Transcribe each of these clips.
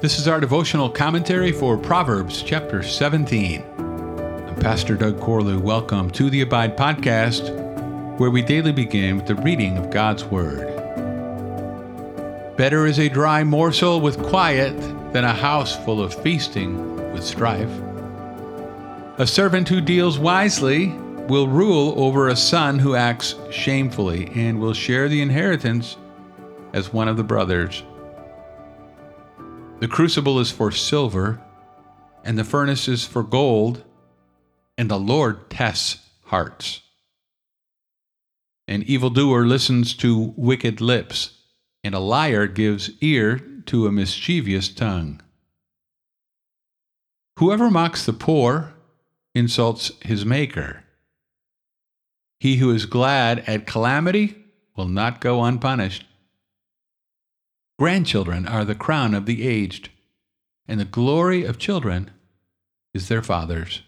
This is our devotional commentary for Proverbs chapter 17. I'm Pastor Doug Corlew. Welcome to the Abide Podcast, where we daily begin with the reading of God's Word. Better is a dry morsel with quiet than a house full of feasting with strife. A servant who deals wisely will rule over a son who acts shamefully and will share the inheritance as one of the brothers. The crucible is for silver, and the furnace is for gold, and the Lord tests hearts. An evildoer listens to wicked lips, and a liar gives ear to a mischievous tongue. Whoever mocks the poor insults his Maker. He who is glad at calamity will not go unpunished. Grandchildren are the crown of the aged, and the glory of children is their fathers.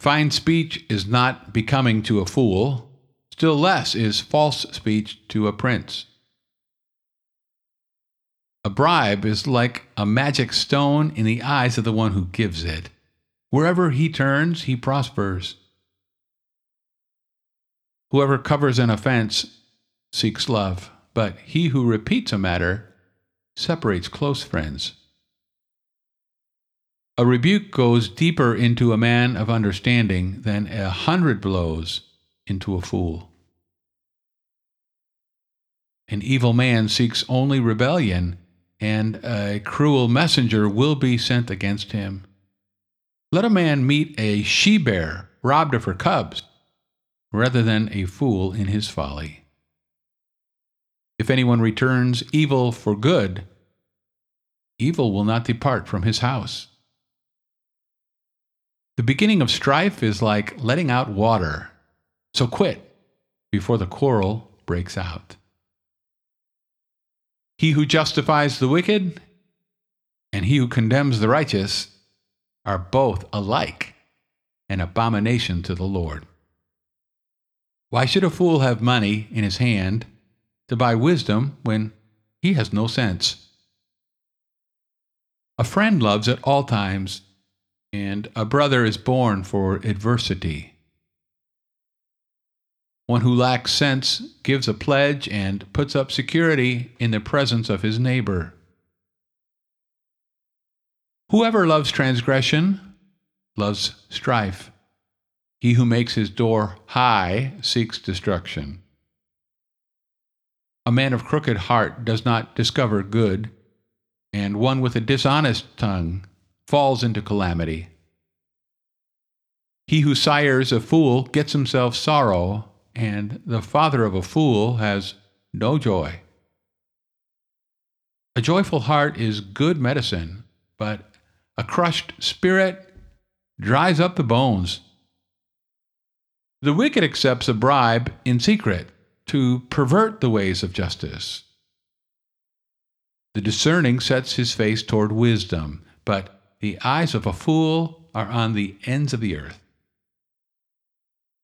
Fine speech is not becoming to a fool, still less is false speech to a prince. A bribe is like a magic stone in the eyes of the one who gives it. Wherever he turns, he prospers. Whoever covers an offense seeks love but he who repeats a matter separates close friends. A rebuke goes deeper into a man of understanding than a hundred blows into a fool. An evil man seeks only rebellion, and a cruel messenger will be sent against him. Let a man meet a she bear robbed of her cubs, rather than a fool in his folly. If anyone returns evil for good, evil will not depart from his house. The beginning of strife is like letting out water, so quit before the quarrel breaks out. He who justifies the wicked and he who condemns the righteous are both alike an abomination to the Lord. Why should a fool have money in his hand to buy wisdom when he has no sense. A friend loves at all times, and a brother is born for adversity. One who lacks sense gives a pledge and puts up security in the presence of his neighbor. Whoever loves transgression loves strife. He who makes his door high seeks destruction. A man of crooked heart does not discover good, and one with a dishonest tongue falls into calamity. He who sires a fool gets himself sorrow, and the father of a fool has no joy. A joyful heart is good medicine, but a crushed spirit dries up the bones. The wicked accepts a bribe in secret, to pervert the ways of justice. The discerning sets his face toward wisdom, but the eyes of a fool are on the ends of the earth.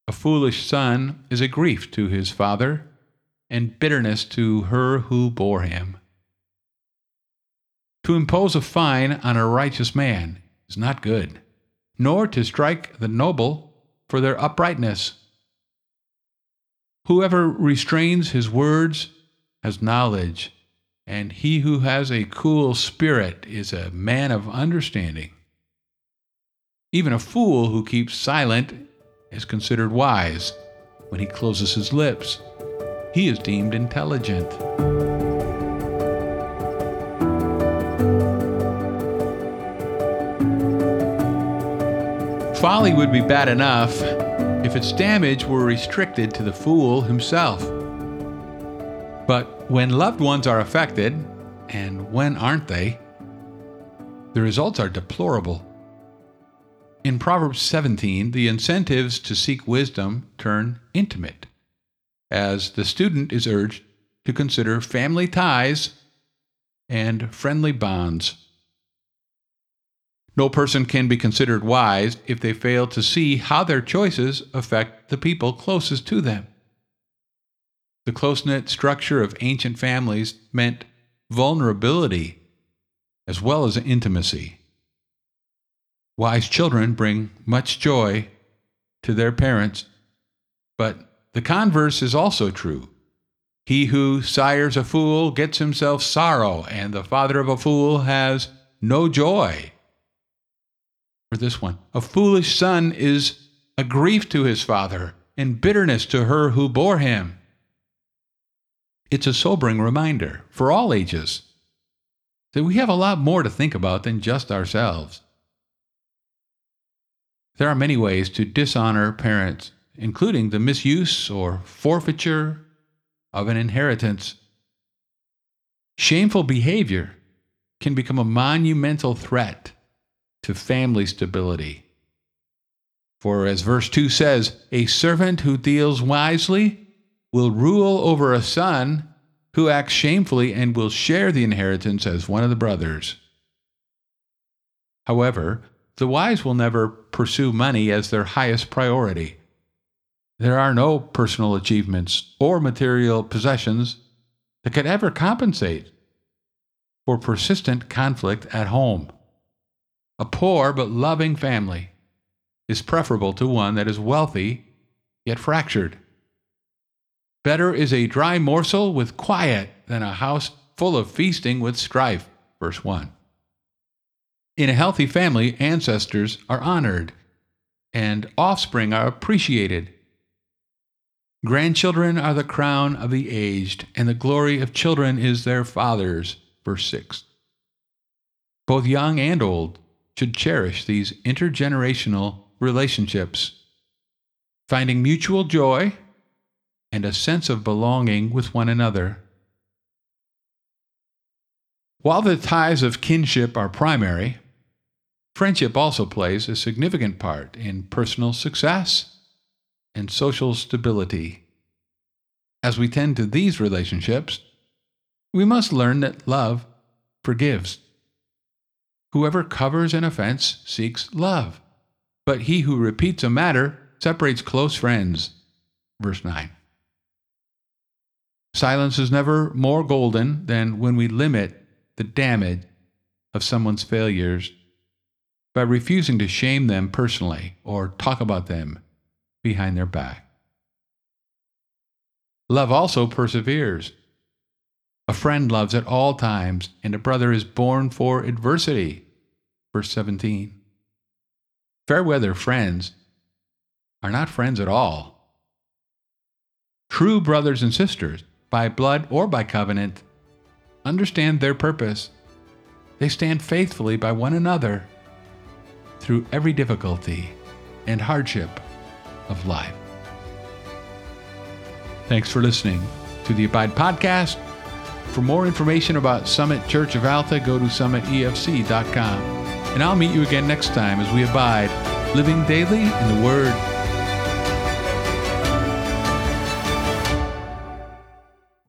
A foolish son is a grief to his father, and bitterness to her who bore him. To impose a fine on a righteous man is not good, nor to strike the noble for their uprightness. Whoever restrains his words has knowledge, and he who has a cool spirit is a man of understanding. Even a fool who keeps silent is considered wise. When he closes his lips, he is deemed intelligent. Folly would be bad enough if its damage were restricted to the fool himself. But when loved ones are affected, and when aren't they, the results are deplorable. In Proverbs 17, the incentives to seek wisdom turn intimate, as the student is urged to consider family ties and friendly bonds. No person can be considered wise if they fail to see how their choices affect the people closest to them. The close knit structure of ancient families meant vulnerability as well as intimacy. Wise children bring much joy to their parents, but the converse is also true. He who sires a fool gets himself sorrow, and the father of a fool has no joy. Or this one A foolish son is a grief to his father, and bitterness to her who bore him. It's a sobering reminder for all ages that we have a lot more to think about than just ourselves. There are many ways to dishonor parents, including the misuse or forfeiture of an inheritance. Shameful behavior can become a monumental threat to family stability. For as verse 2 says, a servant who deals wisely will rule over a son who acts shamefully and will share the inheritance as one of the brothers. However, the wise will never pursue money as their highest priority. There are no personal achievements or material possessions that could ever compensate for persistent conflict at home. A poor but loving family is preferable to one that is wealthy yet fractured. Better is a dry morsel with quiet than a house full of feasting with strife. Verse 1. In a healthy family, ancestors are honored and offspring are appreciated. Grandchildren are the crown of the aged, and the glory of children is their fathers. Verse 6. Both young and old should cherish these intergenerational relationships, finding mutual joy and a sense of belonging with one another. While the ties of kinship are primary, friendship also plays a significant part in personal success and social stability. As we tend to these relationships, we must learn that love forgives. Whoever covers an offense seeks love, but he who repeats a matter separates close friends. Verse 9. Silence is never more golden than when we limit the damage of someone's failures by refusing to shame them personally or talk about them behind their back. Love also perseveres. A friend loves at all times, and a brother is born for adversity. Verse 17. Fair weather friends are not friends at all. True brothers and sisters by blood or by covenant, understand their purpose. They stand faithfully by one another through every difficulty and hardship of life. Thanks for listening to the Abide Podcast. For more information about Summit Church of Alta, go to summitefc.com. And I'll meet you again next time as we abide, living daily in the Word